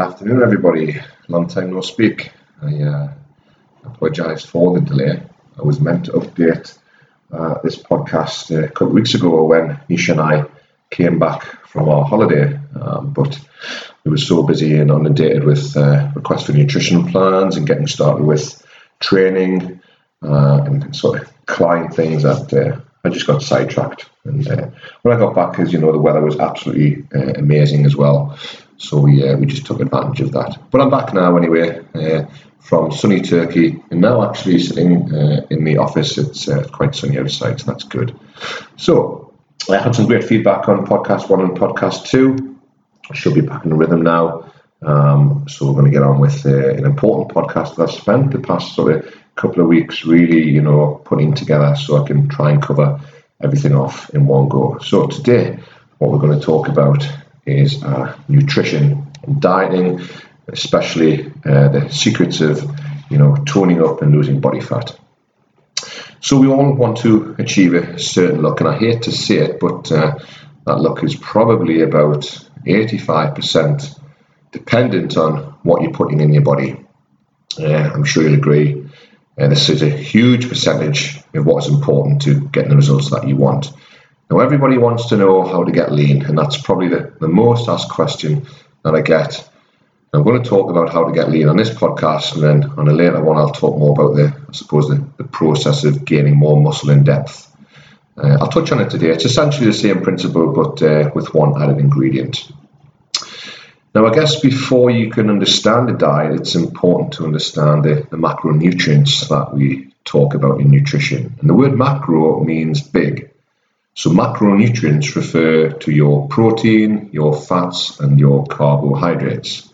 afternoon, everybody. Long time no speak. I uh, apologise for the delay. I was meant to update uh, this podcast a couple of weeks ago when Nisha and I came back from our holiday, um, but we were so busy and inundated with uh, requests for nutrition plans and getting started with training uh, and sort of client things that uh, I just got sidetracked. And uh, when I got back, as you know, the weather was absolutely uh, amazing as well. So we uh, we just took advantage of that. But I'm back now anyway uh, from sunny Turkey, and now actually sitting uh, in the office. It's uh, quite sunny outside, so that's good. So I had some great feedback on podcast one and podcast two. I should be back in the rhythm now. Um, so we're going to get on with an important podcast that I've spent the past sort of couple of weeks really, you know, putting together so I can try and cover everything off in one go. So today, what we're going to talk about is uh, nutrition and dieting, especially uh, the secrets of, you know, toning up and losing body fat. So we all want to achieve a certain look, and I hate to say it, but uh, that look is probably about 85% dependent on what you're putting in your body. Uh, I'm sure you'll agree and this is a huge percentage of what is important to getting the results that you want. Now, everybody wants to know how to get lean, and that's probably the, the most asked question that I get. I'm going to talk about how to get lean on this podcast, and then on a later one, I'll talk more about the, I suppose, the, the process of gaining more muscle in depth. Uh, I'll touch on it today. It's essentially the same principle, but uh, with one added ingredient. Now, I guess before you can understand a diet, it's important to understand the, the macronutrients that we talk about in nutrition. And the word macro means big. So, macronutrients refer to your protein, your fats, and your carbohydrates.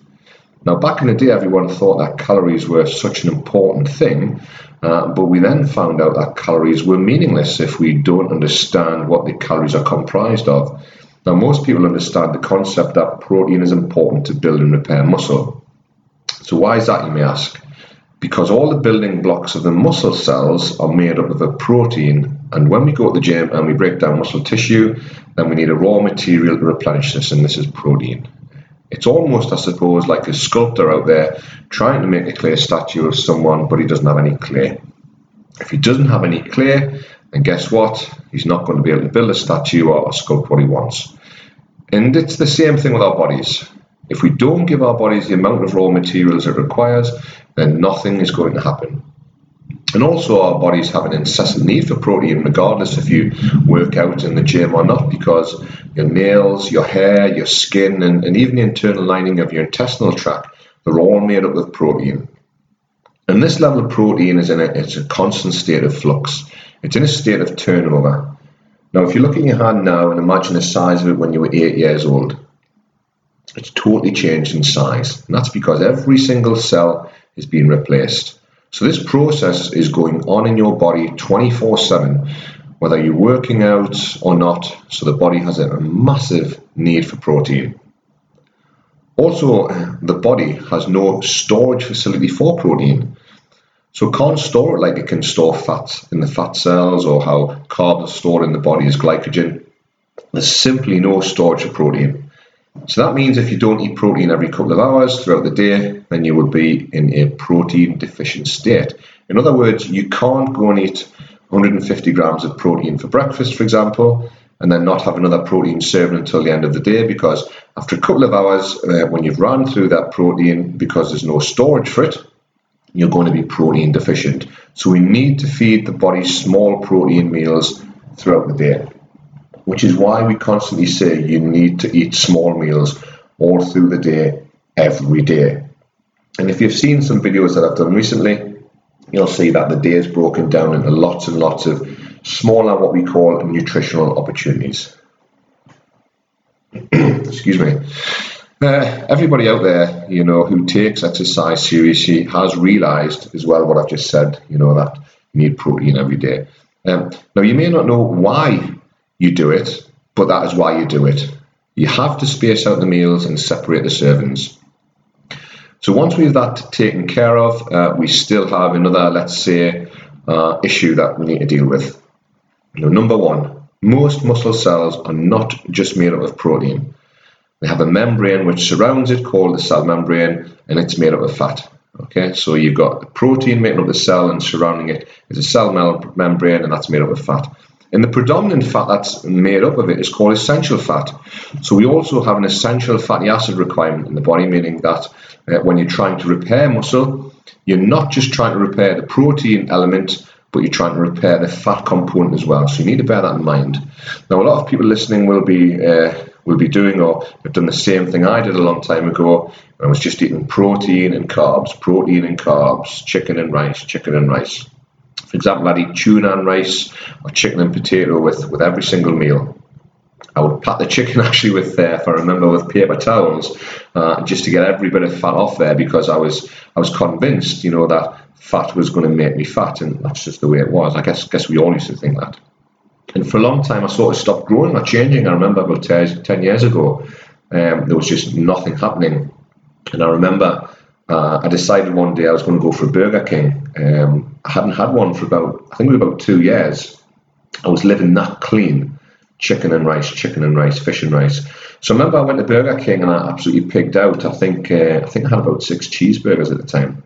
Now, back in the day, everyone thought that calories were such an important thing, uh, but we then found out that calories were meaningless if we don't understand what the calories are comprised of. Now, most people understand the concept that protein is important to build and repair muscle. So, why is that, you may ask? Because all the building blocks of the muscle cells are made up of a protein, and when we go to the gym and we break down muscle tissue, then we need a raw material to replenish this, and this is protein. It's almost, I suppose, like a sculptor out there trying to make a clay statue of someone, but he doesn't have any clay. If he doesn't have any clay, then guess what? He's not going to be able to build a statue or sculpt what he wants. And it's the same thing with our bodies. If we don't give our bodies the amount of raw materials it requires, then nothing is going to happen. And also, our bodies have an incessant need for protein, regardless if you work out in the gym or not, because your nails, your hair, your skin, and, and even the internal lining of your intestinal tract, they're all made up of protein. And this level of protein is in a, it's a constant state of flux. It's in a state of turnover. Now, if you look at your hand now and imagine the size of it when you were eight years old, it's totally changed in size. And that's because every single cell is being replaced. So this process is going on in your body 24 7, whether you're working out or not. So the body has a massive need for protein. Also, the body has no storage facility for protein. So it can't store it like it can store fat in the fat cells or how carbs are stored in the body as glycogen. There's simply no storage of protein. So that means if you don't eat protein every couple of hours throughout the day, then you would be in a protein deficient state. In other words, you can't go and eat 150 grams of protein for breakfast, for example, and then not have another protein served until the end of the day because after a couple of hours, uh, when you've run through that protein, because there's no storage for it, you're going to be protein deficient. So we need to feed the body small protein meals throughout the day, which is why we constantly say you need to eat small meals all through the day, every day. And if you've seen some videos that I've done recently, you'll see that the day is broken down into lots and lots of smaller, what we call nutritional opportunities. Excuse me. Uh, everybody out there, you know, who takes exercise seriously has realised as well what I've just said. You know that you need protein every day. Um, now you may not know why you do it, but that is why you do it. You have to space out the meals and separate the servings. So once we've that taken care of, uh, we still have another, let's say, uh, issue that we need to deal with. Know, number one, most muscle cells are not just made up of protein. They have a membrane which surrounds it called the cell membrane, and it's made up of fat. Okay, so you've got protein making up the cell, and surrounding it is a cell membrane, and that's made up of fat. And the predominant fat that's made up of it is called essential fat. So we also have an essential fatty acid requirement in the body, meaning that uh, when you're trying to repair muscle, you're not just trying to repair the protein element, but you're trying to repair the fat component as well. So you need to bear that in mind. Now, a lot of people listening will be uh, will be doing or have done the same thing I did a long time ago. I was just eating protein and carbs, protein and carbs, chicken and rice, chicken and rice. For example, I'd eat tuna and rice or chicken and potato with, with every single meal. I would pat the chicken actually with, uh, if I remember, with paper towels, uh, just to get every bit of fat off there because I was I was convinced, you know, that fat was going to make me fat, and that's just the way it was. I guess guess we all used to think that. And for a long time, I sort of stopped growing or changing. I remember about 10 years ago, um, there was just nothing happening. And I remember uh, I decided one day I was going to go for Burger King. Um, I hadn't had one for about, I think it was about two years. I was living that clean chicken and rice, chicken and rice, fish and rice. So I remember I went to Burger King and I absolutely pigged out. I think uh, I think I had about six cheeseburgers at the time.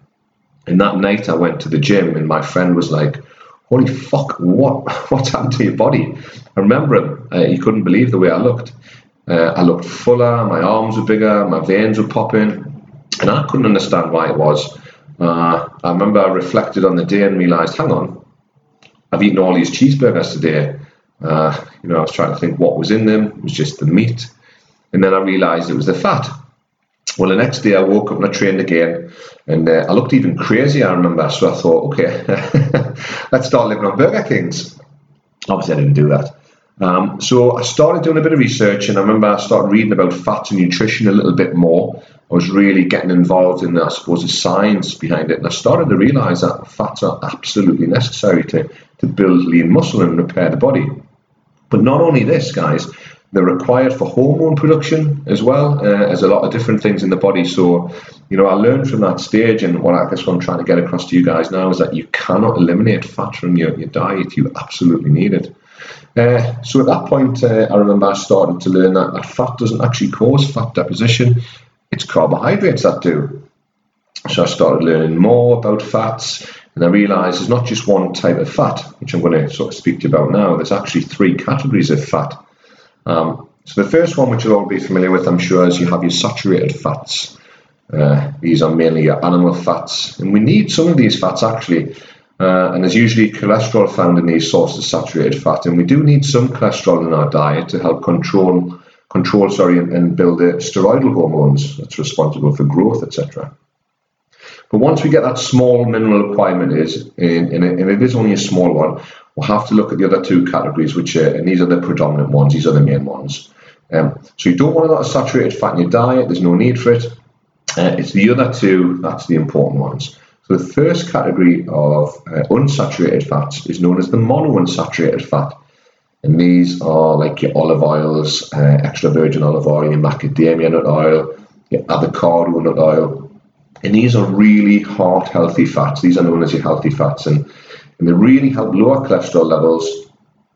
And that night I went to the gym and my friend was like, "Holy fuck, what what's happened to your body?" I remember him. Uh, he couldn't believe the way I looked. Uh, I looked fuller, my arms were bigger, my veins were popping, and I couldn't understand why it was. Uh, I remember I reflected on the day and realised, hang on, I've eaten all these cheeseburgers today. Uh, you know, I was trying to think what was in them. It was just the meat, and then I realised it was the fat. Well, the next day I woke up and I trained again, and uh, I looked even crazy. I remember, so I thought, okay, let's start living on Burger Kings. Obviously, I didn't do that. Um, so I started doing a bit of research, and I remember I started reading about fats and nutrition a little bit more. I was really getting involved in, I suppose, the science behind it, and I started to realise that fats are absolutely necessary to, to build lean muscle and repair the body. But not only this, guys, they're required for hormone production as well uh, as a lot of different things in the body. So, you know, I learned from that stage, and what I guess what I'm trying to get across to you guys now is that you cannot eliminate fat from your, your diet. You absolutely need it. Uh, so at that point, uh, I remember I started to learn that, that fat doesn't actually cause fat deposition; it's carbohydrates that do. So I started learning more about fats, and I realised there's not just one type of fat, which I'm going to sort of speak to you about now. There's actually three categories of fat. Um, so the first one, which you'll all be familiar with, I'm sure, is you have your saturated fats. Uh, these are mainly your animal fats, and we need some of these fats actually. Uh, and there's usually cholesterol found in these sources of saturated fat, and we do need some cholesterol in our diet to help control, control, sorry, and, and build the steroidal hormones that's responsible for growth, etc. But once we get that small mineral requirement is, and, and it is only a small one, we'll have to look at the other two categories, which are, and these are the predominant ones, these are the main ones. Um, so you don't want a lot of saturated fat in your diet, there's no need for it. Uh, it's the other two, that's the important ones. So the first category of uh, unsaturated fats is known as the monounsaturated fat. And these are like your olive oils, uh, extra virgin olive oil, your macadamia nut oil, your avocado nut oil. And these are really heart healthy fats. These are known as your healthy fats. And and they really help lower cholesterol levels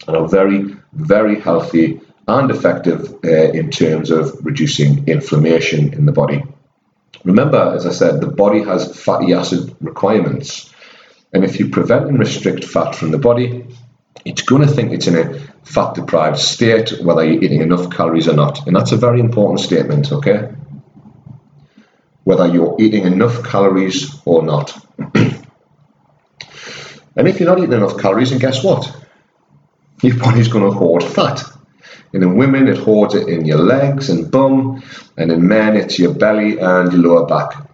and are very, very healthy and effective uh, in terms of reducing inflammation in the body. Remember, as I said, the body has fatty acid requirements. And if you prevent and restrict fat from the body, it's going to think it's in a fat deprived state, whether you're eating enough calories or not. And that's a very important statement, okay? Whether you're eating enough calories or not. And if you're not eating enough calories, and guess what? Your body's going to hoard fat. And in women, it hoards it in your legs and bum, and in men, it's your belly and your lower back.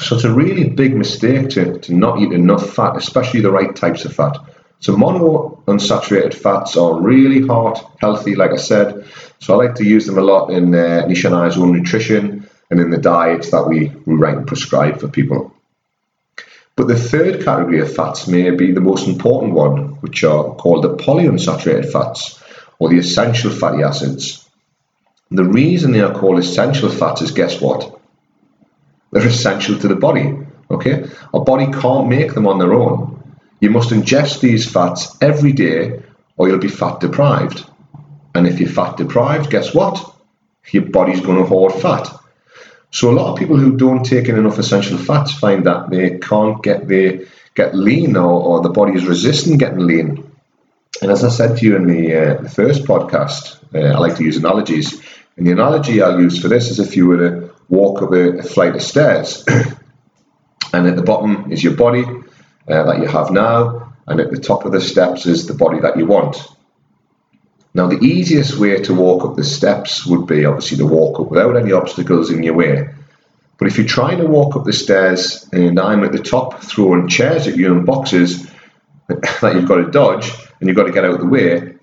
So it's a really big mistake to, to not eat enough fat, especially the right types of fat. So monounsaturated fats are really heart healthy, like I said. So I like to use them a lot in uh, Nisha and I's own nutrition and in the diets that we, we write and prescribe for people. But the third category of fats may be the most important one, which are called the polyunsaturated fats or the essential fatty acids. The reason they are called essential fats is guess what? They're essential to the body. Okay? Our body can't make them on their own. You must ingest these fats every day or you'll be fat deprived. And if you're fat deprived, guess what? your body's going to hoard fat. So a lot of people who don't take in enough essential fats find that they can't get the get lean or, or the body is resistant getting lean. And as I said to you in the, uh, the first podcast, uh, I like to use analogies. And the analogy I'll use for this is if you were to walk up a, a flight of stairs, and at the bottom is your body uh, that you have now, and at the top of the steps is the body that you want. Now, the easiest way to walk up the steps would be obviously to walk up without any obstacles in your way. But if you're trying to walk up the stairs and I'm at the top throwing chairs at you and boxes that you've got to dodge and you've got to get out of the way,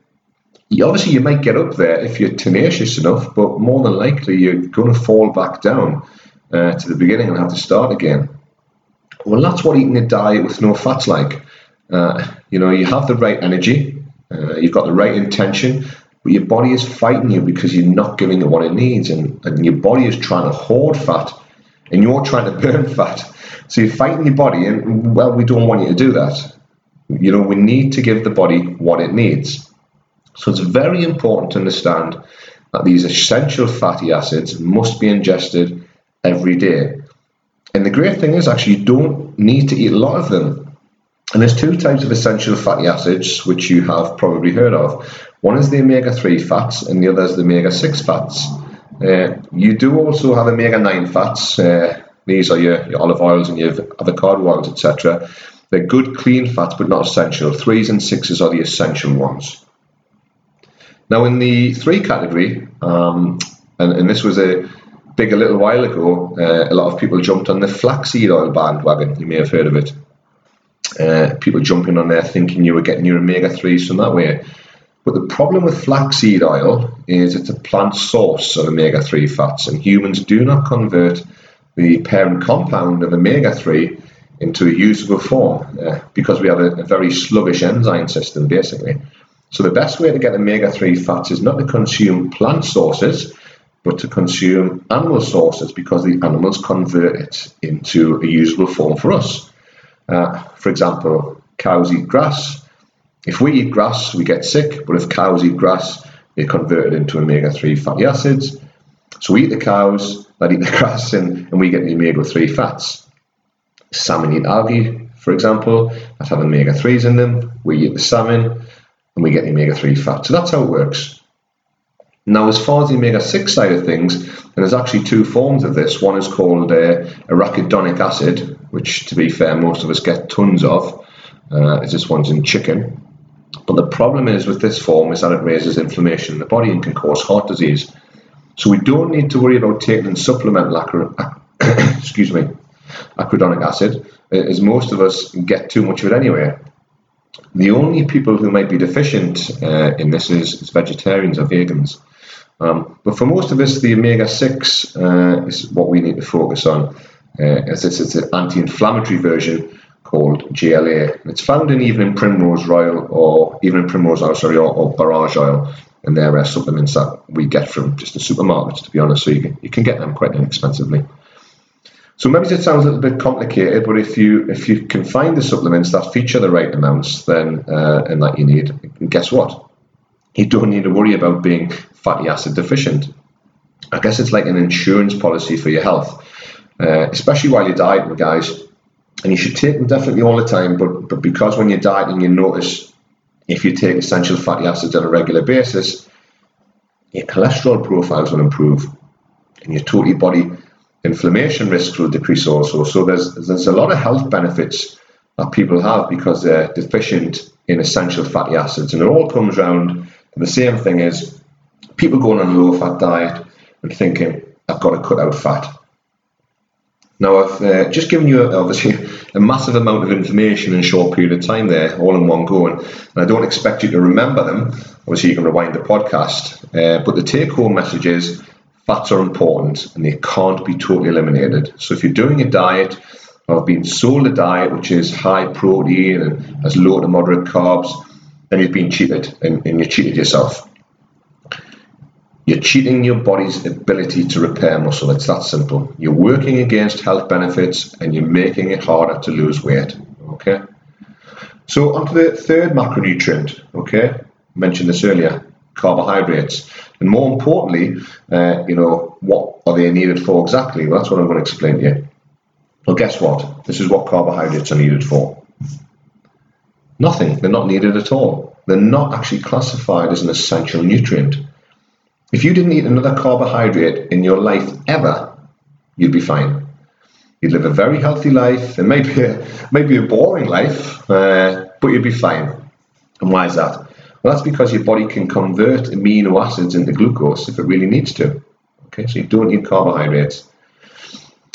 obviously you might get up there if you're tenacious enough, but more than likely you're going to fall back down uh, to the beginning and have to start again. Well, that's what eating a diet with no fats like. Uh, you know, you have the right energy, uh, you've got the right intention, but your body is fighting you because you're not giving it what it needs, and, and your body is trying to hoard fat, and you're trying to burn fat. So you're fighting your body, and well, we don't want you to do that. You know, we need to give the body what it needs. So it's very important to understand that these essential fatty acids must be ingested every day. And the great thing is, actually, you don't need to eat a lot of them. And there's two types of essential fatty acids which you have probably heard of. One is the omega 3 fats, and the other is the omega 6 fats. Uh, you do also have omega 9 fats. Uh, these are your, your, olive oils and your avocado oils, etc. They're good, clean fats, but not essential. Threes and sixes are the essential ones. Now, in the three category, um, and, and, this was a big a little while ago, uh, a lot of people jumped on the flaxseed oil bandwagon. You may have heard of it. Uh, people jumping on there thinking you were getting your omega 3s from that way. But the problem with flaxseed oil is it's a plant source of omega 3 fats, and humans do not convert the parent compound of omega 3 into a usable form uh, because we have a, a, very sluggish enzyme system basically. So, the best way to get omega 3 fats is not to consume plant sources but to consume animal sources because the animals convert it into a usable form for us. Uh, for example, cows eat grass. If we eat grass, we get sick, but if cows eat grass, they convert it into omega 3 fatty acids. So we eat the cows that eat the grass and, and we get the omega 3 fats. Salmon eat algae, for example, that have omega 3s in them. We eat the salmon and we get the omega 3 fat. So that's how it works. Now, as far as the omega 6 side of things, there's actually two forms of this. One is called uh, arachidonic acid, which, to be fair, most of us get tons of. Uh, it's just one's in chicken. But the problem is with this form is that it raises inflammation in the body and can cause heart disease. So we don't need to worry about taking supplemental acri- excuse me, arachidonic acid, as most of us get too much of it anyway. The only people who might be deficient uh, in this is, is vegetarians or vegans. Um, but for most of us, the omega 6 uh, is what we need to focus on, uh, as it's, it's an anti inflammatory version called GLA. It's found in evening primrose oil or evening primrose oil, sorry, or, or borage oil. And there are supplements that we get from just the supermarkets, to be honest, so you can, you can get them quite inexpensively. So maybe it sounds a little bit complicated, but if you if you can find the supplements that feature the right amounts, then uh, and that you need, guess what? You don't need to worry about being fatty acid deficient. I guess it's like an insurance policy for your health, uh, especially while you're dieting, guys. And you should take them definitely all the time, but, but because when you're dieting, you notice if you take essential fatty acids on a regular basis, your cholesterol profiles will improve and your total body inflammation risks will decrease also. So there's there's a lot of health benefits that people have because they're deficient in essential fatty acids, and it all comes around the same thing is people going on a low fat diet and thinking, I've got to cut out fat. Now, I've uh, just given you, obviously, a massive amount of information in a short period of time there, all in one go, and, and I don't expect you to remember them. Obviously, you can rewind the podcast. Uh, but the take home message is fats are important and they can't be totally eliminated. So, if you're doing a diet or have been sold a diet which is high protein and has low to moderate carbs, then you've been cheated and, and you cheated yourself. You're cheating your body's ability to repair muscle. It's that simple. You're working against health benefits and you're making it harder to lose weight. Okay. So onto the third macronutrient. Okay, I mentioned this earlier. Carbohydrates. And more importantly, uh, you know, what are they needed for exactly? Well, that's what I'm going to explain to you. Well, guess what? This is what carbohydrates are needed for. Nothing. They're not needed at all. They're not actually classified as an essential nutrient. If you didn't eat another carbohydrate in your life ever, you'd be fine. You'd live a very healthy life. It may be a, maybe a boring life, uh, but you'd be fine. And why is that? Well, that's because your body can convert amino acids into glucose if it really needs to. Okay, so you don't need carbohydrates.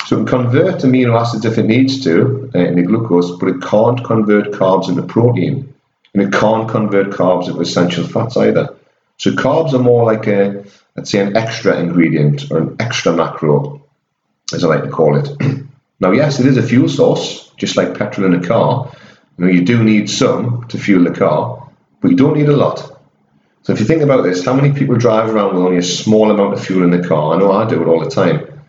So it can convert amino acids if it needs to uh, into glucose, but it can't convert carbs into protein. And it can't convert carbs into essential fats either. So carbs are more like a, let's say, an extra ingredient or an extra macro, as I like to call it. now, yes, it is a fuel source, just like petrol in a car. You know, you do need some to fuel the car, but you don't need a lot. So if you think about this, how many people drive around with only a small amount of fuel in the car? I know I do it all the time.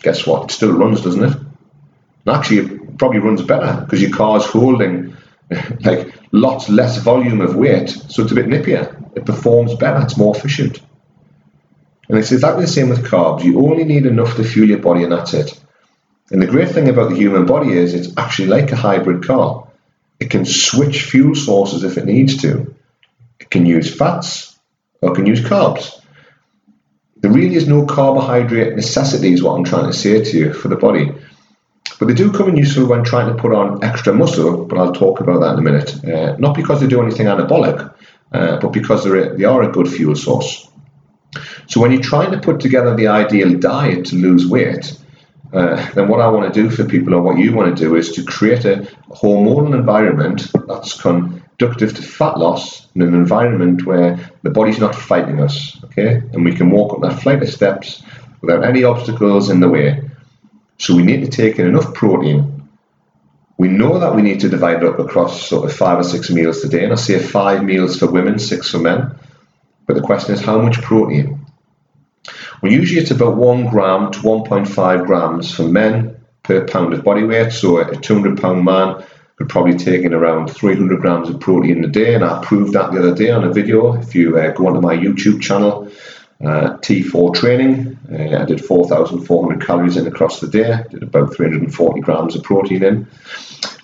Guess what? It still runs, doesn't it? And actually, it probably runs better because your car's holding like lots less volume of weight, so it's a bit nippier. It performs better. It's more efficient. And it's exactly the same with carbs. You only need enough to fuel your body, and that's it. And the great thing about the human body is it's actually like a hybrid car. It can switch fuel sources if it needs to. It can use fats or it can use carbs. There really is no carbohydrate necessity, is what I'm trying to say to you for the body. But they do come in useful when trying to put on extra muscle, but I'll talk about that in a minute. Uh, not because they do anything anabolic, uh, but because they're a, they are a good fuel source. So when you're trying to put together the ideal diet to lose weight, uh, then what I want to do for people, or what you want to do, is to create a hormonal environment that's conductive to fat loss in an environment where the body's not fighting us, okay? And we can walk up that flight of steps without any obstacles in the way. So we need to take in enough protein. We know that we need to divide it up across sort of five or six meals a day, and I say five meals for women, six for men. But the question is, how much protein? Well, usually it's about one gram to 1.5 grams for men per pound of body weight. So a 200 pound man could probably take in around 300 grams of protein a day. And I proved that the other day on a video. If you uh, go onto my YouTube channel, uh, T4 training, uh, I did 4,400 calories in across the day, did about 340 grams of protein in.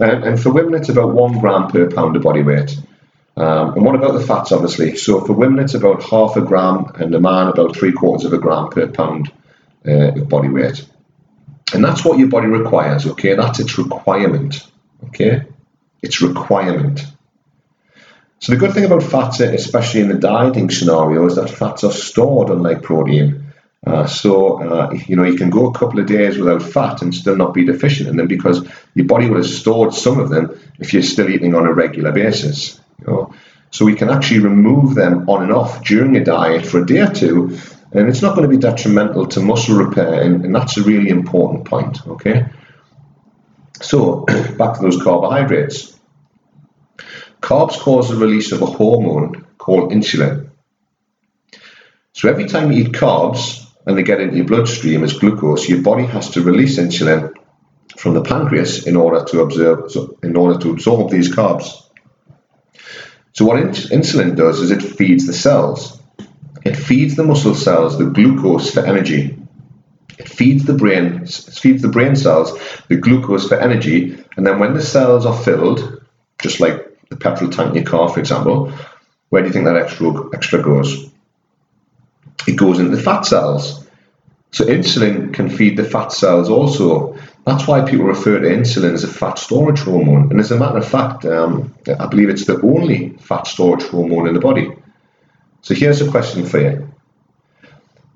And, and for women, it's about one gram per pound of body weight. Um, and what about the fats, obviously? So for women, it's about half a gram, and a man, about three quarters of a gram per pound uh, of body weight. And that's what your body requires, okay? That's its requirement, okay? Its requirement. So the good thing about fats, especially in the dieting scenario, is that fats are stored unlike protein. Uh, so uh, you know you can go a couple of days without fat and still not be deficient in them because your body will have stored some of them if you're still eating on a regular basis. Know? So we can actually remove them on and off during a diet for a day or two, and it's not going to be detrimental to muscle repair, and, and that's a really important point. Okay. So back to those carbohydrates. Carbs cause the release of a hormone called insulin. So every time you eat carbs and they get into your bloodstream as glucose, your body has to release insulin from the pancreas in order to absorb in order to absorb these carbs. So what insulin does is it feeds the cells. It feeds the muscle cells the glucose for energy. It feeds the brain, it feeds the brain cells the glucose for energy, and then when the cells are filled, just like the petrol tank in your car, for example, where do you think that extra extra goes? It goes into the fat cells. So insulin can feed the fat cells also. That's why people refer to insulin as a fat storage hormone. And as a matter of fact, um, I believe it's the only fat storage hormone in the body. So here's a question for you.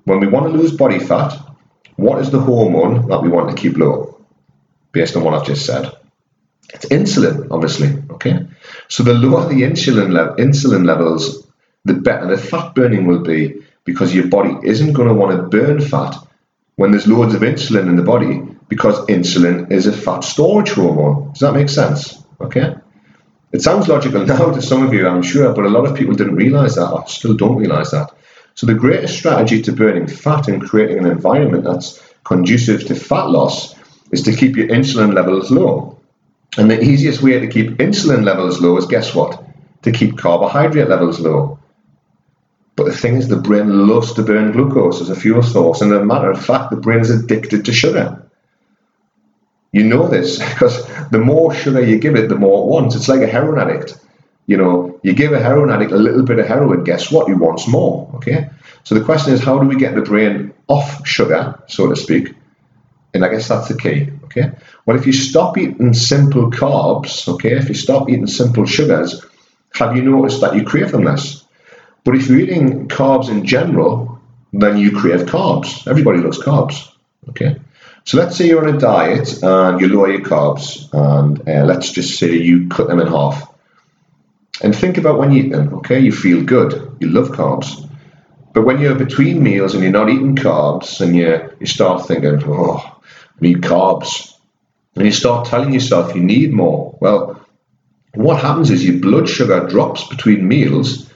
When we want to lose body fat, what is the hormone that we want to keep low? Based on what I've just said. It's insulin, obviously. Okay. So the lower the insulin, le- insulin levels, the better the fat burning will be because your body isn't going to want to burn fat when there's loads of insulin in the body because insulin is a fat storage hormone. Does that make sense? Okay. It sounds logical now to some of you, I'm sure, but a lot of people didn't realize that or still don't realize that. So the greatest strategy to burning fat and creating an environment that's conducive to fat loss is to keep your insulin levels low. And the easiest way to keep insulin levels low is guess what? To keep carbohydrate levels low. But the thing is, the brain loves to burn glucose as a fuel source, and as a matter of fact, the brain is addicted to sugar. You know this because the more sugar you give it, the more it wants. It's like a heroin addict. You know, you give a heroin addict a little bit of heroin, guess what? He wants more. Okay. So the question is, how do we get the brain off sugar, so to speak? And I guess that's the key. Okay. Well, if you stop eating simple carbs, okay, if you stop eating simple sugars, have you noticed that you crave them less? But if you're eating carbs in general, then you crave carbs. Everybody loves carbs. Okay. So let's say you're on a diet and you lower your carbs, and uh, let's just say you cut them in half. And think about when you eat them, okay? You feel good, you love carbs. But when you're between meals and you're not eating carbs and you, you start thinking, oh, I need carbs, and you start telling yourself you need more, well, what happens is your blood sugar drops between meals,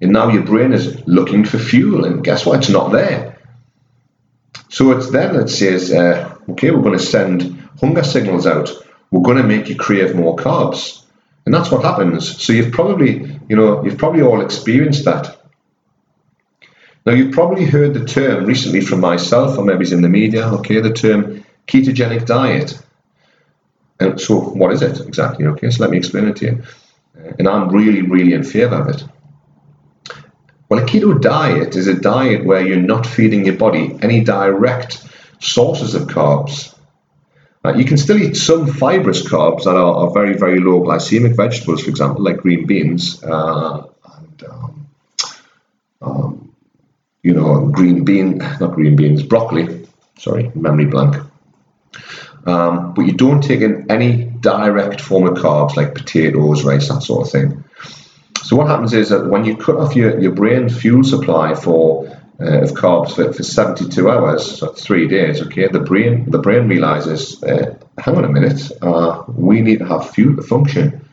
and now your brain is looking for fuel, and guess what? It's not there. So it's then it says, uh, okay, we're going to send hunger signals out. We're going to make you crave more carbs, and that's what happens. So you've probably, you know, you've probably all experienced that. Now you've probably heard the term recently from myself, or maybe it's in the media. Okay, the term ketogenic diet. And so, what is it exactly? Okay, so let me explain it to you. And I'm really, really in favour of it. Well, a keto diet is a diet where you're not feeding your body any direct sources of carbs. Uh, you can still eat some fibrous carbs that are, are, very, very low glycemic vegetables, for example, like green beans uh, and, um, um, you know, green bean, not green beans, broccoli. Sorry, memory blank. Um, but you don't take in any direct form of carbs like potatoes, rice, that sort of thing. So what happens is that when you cut off your, your brain fuel supply for uh, of carbs for, for 72 hours, so three days, okay, the brain the brain realizes, uh, hang on a minute, uh, we need to have fuel to function.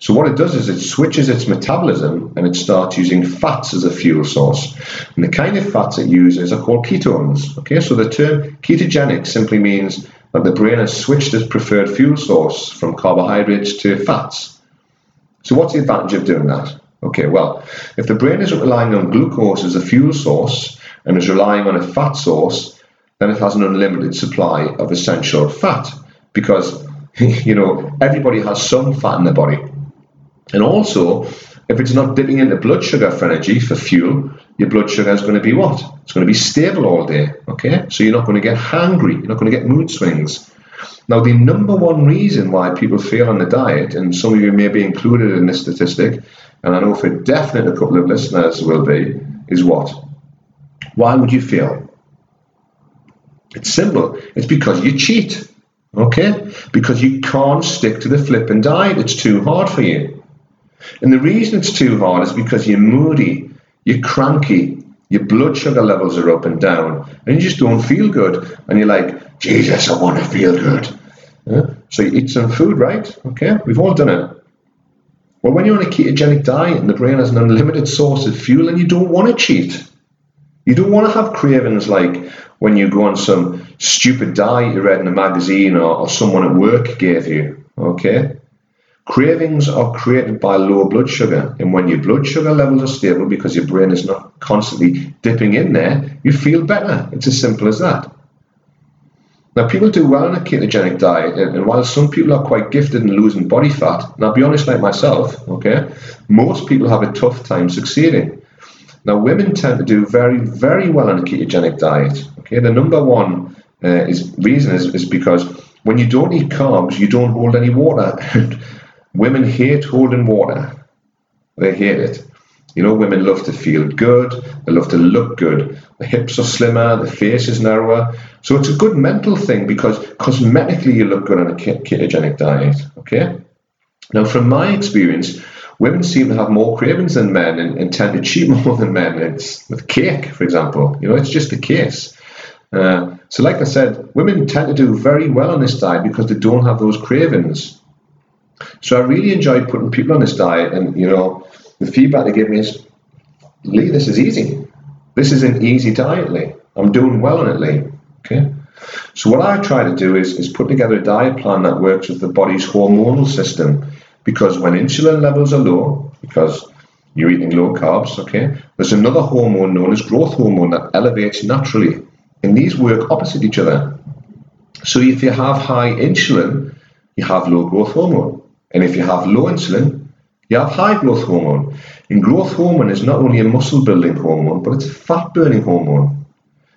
So what it does is it switches its metabolism and it starts using fats as a fuel source. And the kind of fats it uses are called ketones. Okay, so the term ketogenic simply means that the brain has switched its preferred fuel source from carbohydrates to fats. So what's the advantage of doing that? Okay, well, if the brain isn't relying on glucose as a fuel source and is relying on a fat source, then it has an unlimited supply of essential fat because you know everybody has some fat in their body. And also, if it's not dipping into blood sugar for energy for fuel, your blood sugar is going to be what? It's going to be stable all day. Okay, so you're not going to get hungry. You're not going to get mood swings. Now, the number one reason why people fail on the diet, and some of you may be included in this statistic, and I know for definite a couple of listeners will be, is what? Why would you fail? It's simple. It's because you cheat. Okay? Because you can't stick to the flipping diet. It's too hard for you. And the reason it's too hard is because you're moody, you're cranky, your blood sugar levels are up and down, and you just don't feel good. And you're like, Jesus, I want to feel good. Yeah? So you eat some food, right? Okay, we've all done it. Well, when you're on a ketogenic diet and the brain has an unlimited source of fuel and you don't want to cheat, you don't want to have cravings like when you go on some stupid diet you read in a magazine or, or someone at work gave you. Okay? Cravings are created by low blood sugar, and when your blood sugar levels are stable because your brain is not constantly dipping in there, you feel better. It's as simple as that. Now, people do well on a ketogenic diet, and while some people are quite gifted in losing body fat, and I'll be honest, like myself, okay, most people have a tough time succeeding. Now, women tend to do very, very well on a ketogenic diet. Okay, the number one uh, is reason is, is because when you don't eat carbs, you don't hold any water. women hate holding water; they hate it. You know, women love to feel good, they love to look good. The hips are slimmer, the face is narrower. So it's a good mental thing because cosmetically you look good on a ketogenic diet. Okay? Now, from my experience, women seem to have more cravings than men and, and tend to cheat more than men. It's with cake, for example. You know, it's just the case. Uh, so, like I said, women tend to do very well on this diet because they don't have those cravings. So, I really enjoyed putting people on this diet, and you know, the feedback they give me is, Lee, this is easy. This is an easy diet, Lee. I'm doing well on it, Lee. Okay. So what I try to do is, is put together a diet plan that works with the body's hormonal system because when insulin levels are low, because you're eating low carbs, okay? There's another hormone known as growth hormone that elevates naturally. And these work opposite each other. So if you have high insulin, you have low growth hormone. And if you have low insulin, you have high growth hormone. And growth hormone is not only a muscle building hormone, but it's a fat burning hormone.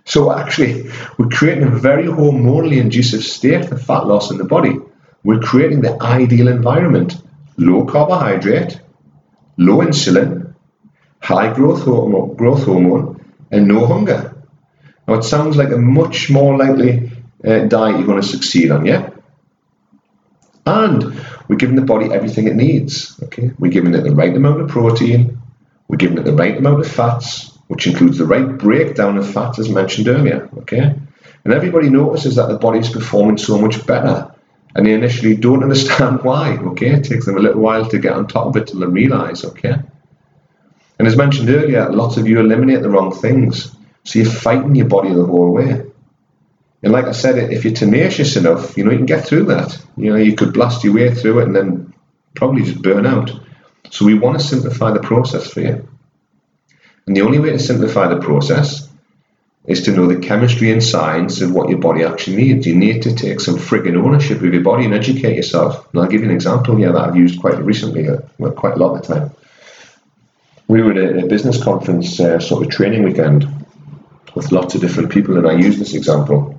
So actually, we're creating a very hormonally inducive state for fat loss in the body. We're creating the ideal environment. Low carbohydrate, low insulin, high growth hormone, growth hormone and no hunger. Now it sounds like a much more likely uh, diet you're going to succeed on, yeah? And we're giving the body everything it needs. Okay, we're giving it the right amount of protein, we're giving it the right amount of fats, which includes the right breakdown of fats as mentioned earlier. Okay, and everybody notices that the body is performing so much better, and they initially don't understand why. Okay, it takes them a little while to get on top of it till they realize. Okay, and as mentioned earlier, lots of you eliminate the wrong things, so you're fighting your body the whole way. And like I said, if you're tenacious enough, you know, you can get through that. You know, you could blast your way through it and then probably just burn out. So we want to simplify the process for you. And the only way to simplify the process is to know the chemistry and science of what your body actually needs. You need to take some frigging ownership of your body and educate yourself. And I'll give you an example here that I've used quite recently, uh, well, quite a lot of the time. We were at a business conference uh, sort of training weekend with lots of different people, and I used this example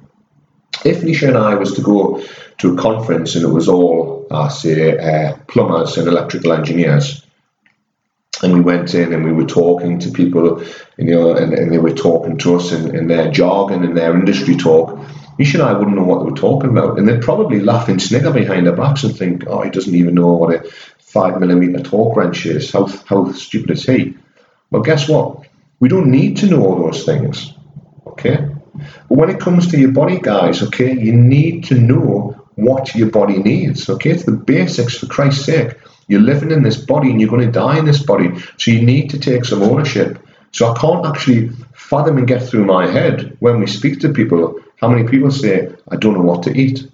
if Nisha and I was to go to a conference and it was all, I say, uh, plumbers and electrical engineers, and we went in and we were talking to people, you know, and, and they were talking to us in, in their jargon and their industry talk, Nisha and I wouldn't know what they were talking about, and they'd probably laugh and snigger behind their backs and think, "Oh, he doesn't even know what a five millimeter torque wrench is. How how stupid is he?" Well, guess what? We don't need to know all those things. Okay, but when it comes to your body, guys, okay, you need to know what your body needs. Okay, it's the basics for Christ's sake. You're living in this body and you're going to die in this body. So you need to take some ownership. So I can't actually fathom and get through my head when we speak to people how many people say, I don't know what to eat.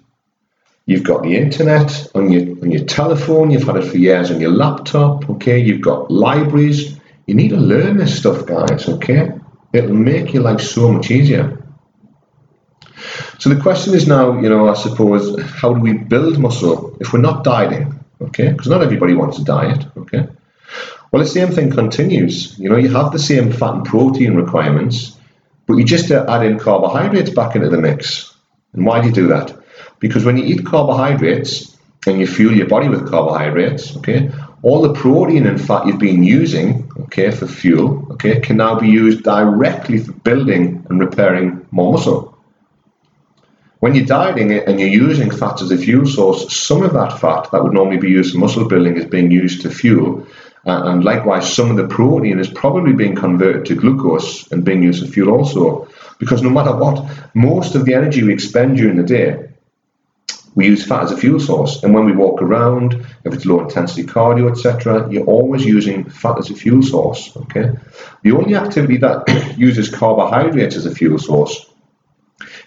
You've got the internet on your on your telephone, you've had it for years on your laptop, okay, you've got libraries. You need to learn this stuff, guys, okay? It'll make your life so much easier. So the question is now, you know, I suppose, how do we build muscle if we're not dieting? Okay, because not everybody wants to diet. Okay, well, the same thing continues. You know, you have the same fat and protein requirements, but you just uh, add in carbohydrates back into the mix. And why do you do that? Because when you eat carbohydrates and you fuel your body with carbohydrates, okay, all the protein and fat you've been using, okay, for fuel, okay, can now be used directly for building and repairing more muscle. When you're dieting and you're using fat as a fuel source, some of that fat that would normally be used for muscle building is being used to fuel. Uh, and likewise, some of the protein is probably being converted to glucose and being used for fuel also. Because no matter what, most of the energy we expend during the day, we use fat as a fuel source. And when we walk around, if it's low intensity cardio, etc., you're always using fat as a fuel source. Okay. The only activity that uses carbohydrates as a fuel source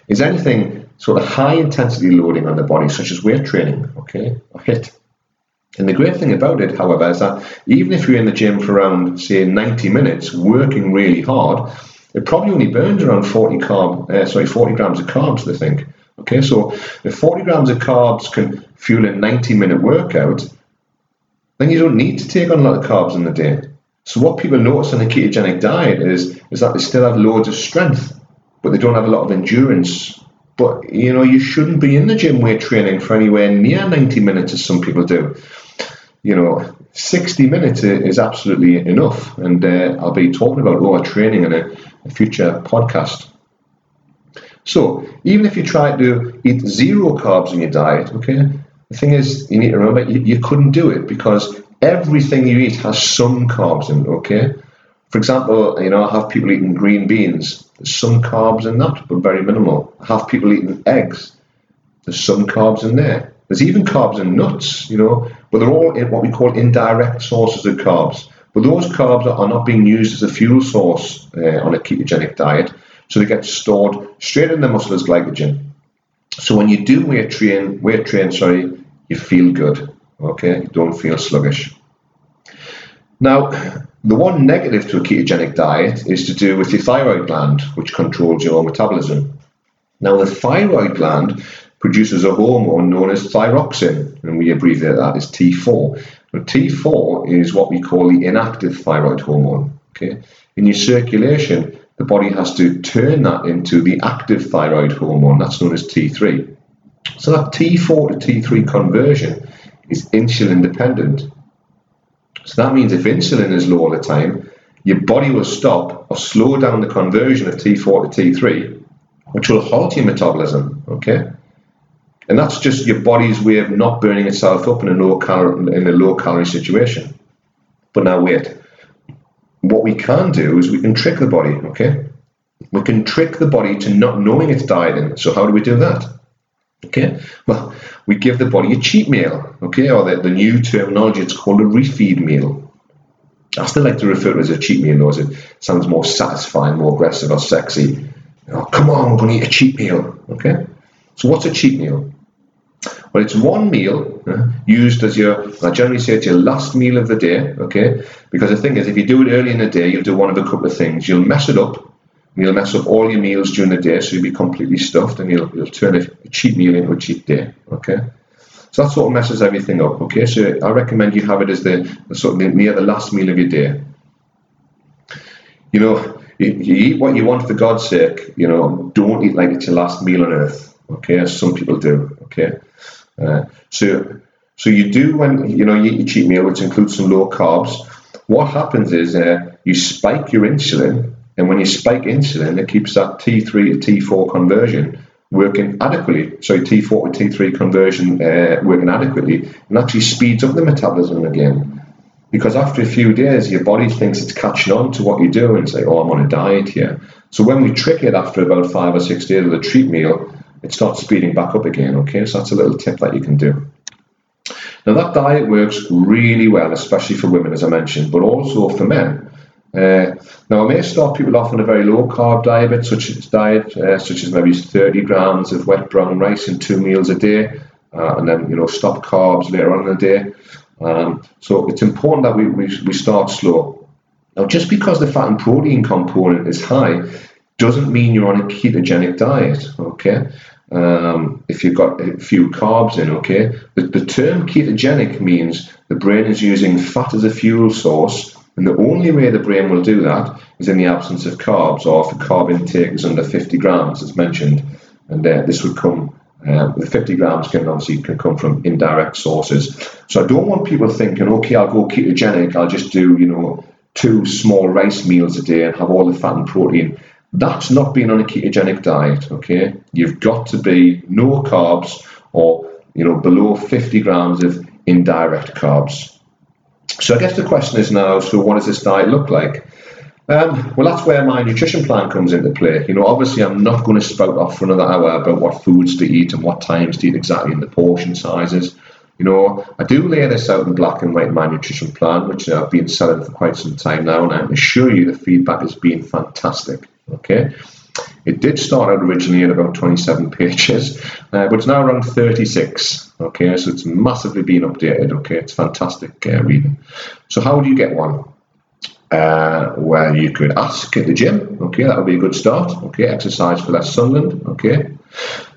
is anything sort the high intensity loading on the body, such as weight training, okay, or HIIT. And the great thing about it, however, is that even if you're in the gym for around, say, 90 minutes, working really hard, it probably only burns around 40 carb, uh, sorry, 40 grams of carbs. They think. Okay, so if 40 grams of carbs can fuel a 90 minute workout, then you don't need to take on a lot of carbs in the day. So what people notice on a ketogenic diet is is that they still have loads of strength, but they don't have a lot of endurance but you know, you shouldn't be in the gym weight training for anywhere near 90 minutes as some people do. You know, 60 minutes is absolutely enough. And uh, I'll be talking about lower training in a, a future podcast. So, even if you try to eat zero carbs in your diet, okay, the thing is, you need to remember you, you couldn't do it because everything you eat has some carbs in it, okay? For example, you know, I have people eating green beans. There's some carbs in that, but very minimal. Have people eating eggs. There's some carbs in there. There's even carbs in nuts, you know, but they're all what we call indirect sources of carbs. But those carbs are not being used as a fuel source uh, on a ketogenic diet, so they get stored straight in the muscle as glycogen. So when you do weight train, weight train, sorry, you feel good. Okay, you don't feel sluggish. Now, the one negative to a ketogenic diet is to do with your thyroid gland, which controls your metabolism. Now, the thyroid gland produces a hormone known as thyroxine, and we abbreviate that as T4. Now, T4 is what we call the inactive thyroid hormone. Okay, in your circulation, the body has to turn that into the active thyroid hormone, that's known as T3. So that T4 to T3 conversion is insulin dependent. So that means if insulin is low all the time, your body will stop or slow down the conversion of T4 to T3, which will halt your metabolism. Okay, and that's just your body's way of not burning itself up in a low calorie in a low calorie situation. But now wait, what we can do is we can trick the body. Okay, we can trick the body to not knowing it's dieting. So how do we do that? Okay, well, we give the body a cheat meal, okay, or the, the new terminology, it's called a refeed meal. I still like to refer to it as a cheat meal, though, as it sounds more satisfying, more aggressive, or sexy. Come on, we're going to eat a cheat meal, okay? So, what's a cheat meal? Well, it's one meal uh, used as your, I generally say it's your last meal of the day, okay? Because the thing is, if you do it early in the day, you'll do one of a couple of things. You'll mess it up, You'll mess up all your meals during the day, so you'll be completely stuffed, and you'll, you'll turn a, cheat meal into a cheat day. Okay, so that sort of messes everything up. Okay, so I recommend you have it as the, the sort of near the last meal of your day. You know, you, you, eat what you want for God's sake. You know, don't eat like it's your last meal on earth. Okay, as some people do. Okay, uh, so so you do when you know you eat your cheat meal, which includes some low carbs. What happens is uh, you spike your insulin and when you spike insulin, it keeps that T3 to T4 conversion working adequately. So T4 to T3 conversion uh, working adequately and actually speeds up the metabolism again. Because after a few days, your body thinks it's catching on to what you're doing. It's like, oh, I'm on a diet here. So when we trick it after about five or six days of the treat meal, it starts speeding back up again. Okay, so that's a little tip that you can do. Now that diet works really well, especially for women, as I mentioned, but also for men. Uh, now, I may start people off on a very low carb diet, such as diet, uh, such as maybe 30 grams of wet brown rice in two meals a day, uh, and then you know stop carbs later on in the day. Um, so it's important that we, we, we start slow. Now, just because the fat and protein component is high, doesn't mean you're on a ketogenic diet. Okay. Um, if you've got a few carbs in, okay, the, the term ketogenic means the brain is using fat as a fuel source and the only way the brain will do that is in the absence of carbs or if the carb intake is under 50 grams, as mentioned. And uh, this would come, uh, the 50 grams can obviously can come from indirect sources. So I don't want people thinking, okay, I'll go ketogenic, I'll just do, you know, two small rice meals a day and have all the fat and protein. That's not being on a ketogenic diet, okay? You've got to be no carbs or, you know, below 50 grams of indirect carbs. So I guess the question is now, so what does this diet look like? Um, well, that's where my nutrition plan comes into play. You know, obviously, I'm not going to spout off for another hour about what foods to eat and what times to eat exactly and the portion sizes. You know, I do lay this out in black and white in my nutrition plan, which I've been selling for quite some time now, and I assure you the feedback has been fantastic. Okay, it did start out originally at about 27 pages, uh, but it's now around 36. Okay, so it's massively been updated. Okay, it's fantastic uh, reading. So, how do you get one? Uh, well, you could ask at the gym. Okay, that would be a good start. Okay, exercise for less Sunderland. Okay.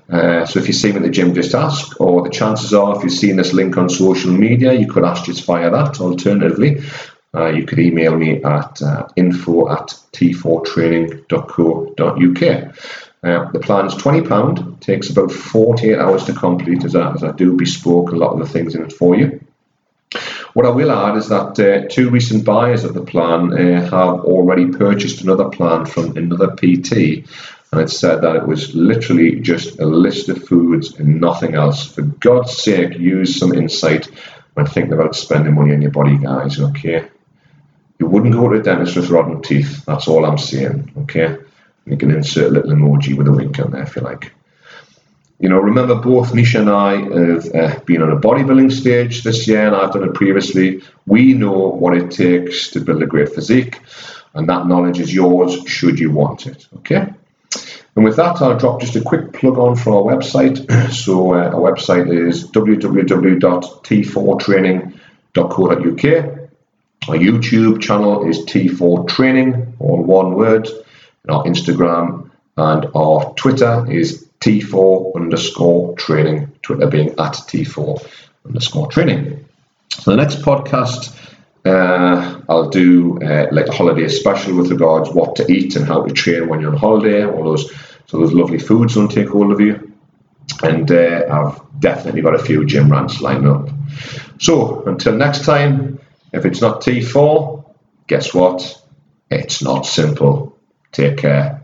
Uh, so if you see me at the gym, just ask, or the chances are, if you've seen this link on social media, you could ask just via that. Alternatively, you could email me at uh, info at t4training.co.uk. Uh, the plan is £20, takes about 48 hours to complete as I, as I do bespoke a lot of the things in it for you. What I will add is that uh, two recent buyers of the plan uh, have already purchased another plan from another PT, and it said that it was literally just a list of foods and nothing else. For God's sake, use some insight when thinking about spending money on your body, guys, okay? You wouldn't go to a dentist with rotten teeth. That's all I'm saying. Okay. You can insert a little emoji with a wink on there if you like. You know, remember both Nisha and I have uh, been on a bodybuilding stage this year, and I've done it previously. We know what it takes to build a great physique, and that knowledge is yours should you want it. Okay. And with that, I'll drop just a quick plug on for our website. So uh, our website is www.t4training.co.uk. Our YouTube channel is T4 Training, all one word. And our Instagram and our Twitter is T4 underscore training, Twitter being at T4 underscore training. So the next podcast, uh, I'll do uh, like a holiday special with regards what to eat and how to train when you're on holiday, all those so those lovely foods will take hold of you. And uh, I've definitely got a few gym rants lined up. So until next time, if it's not T4, guess what? It's not simple. Take care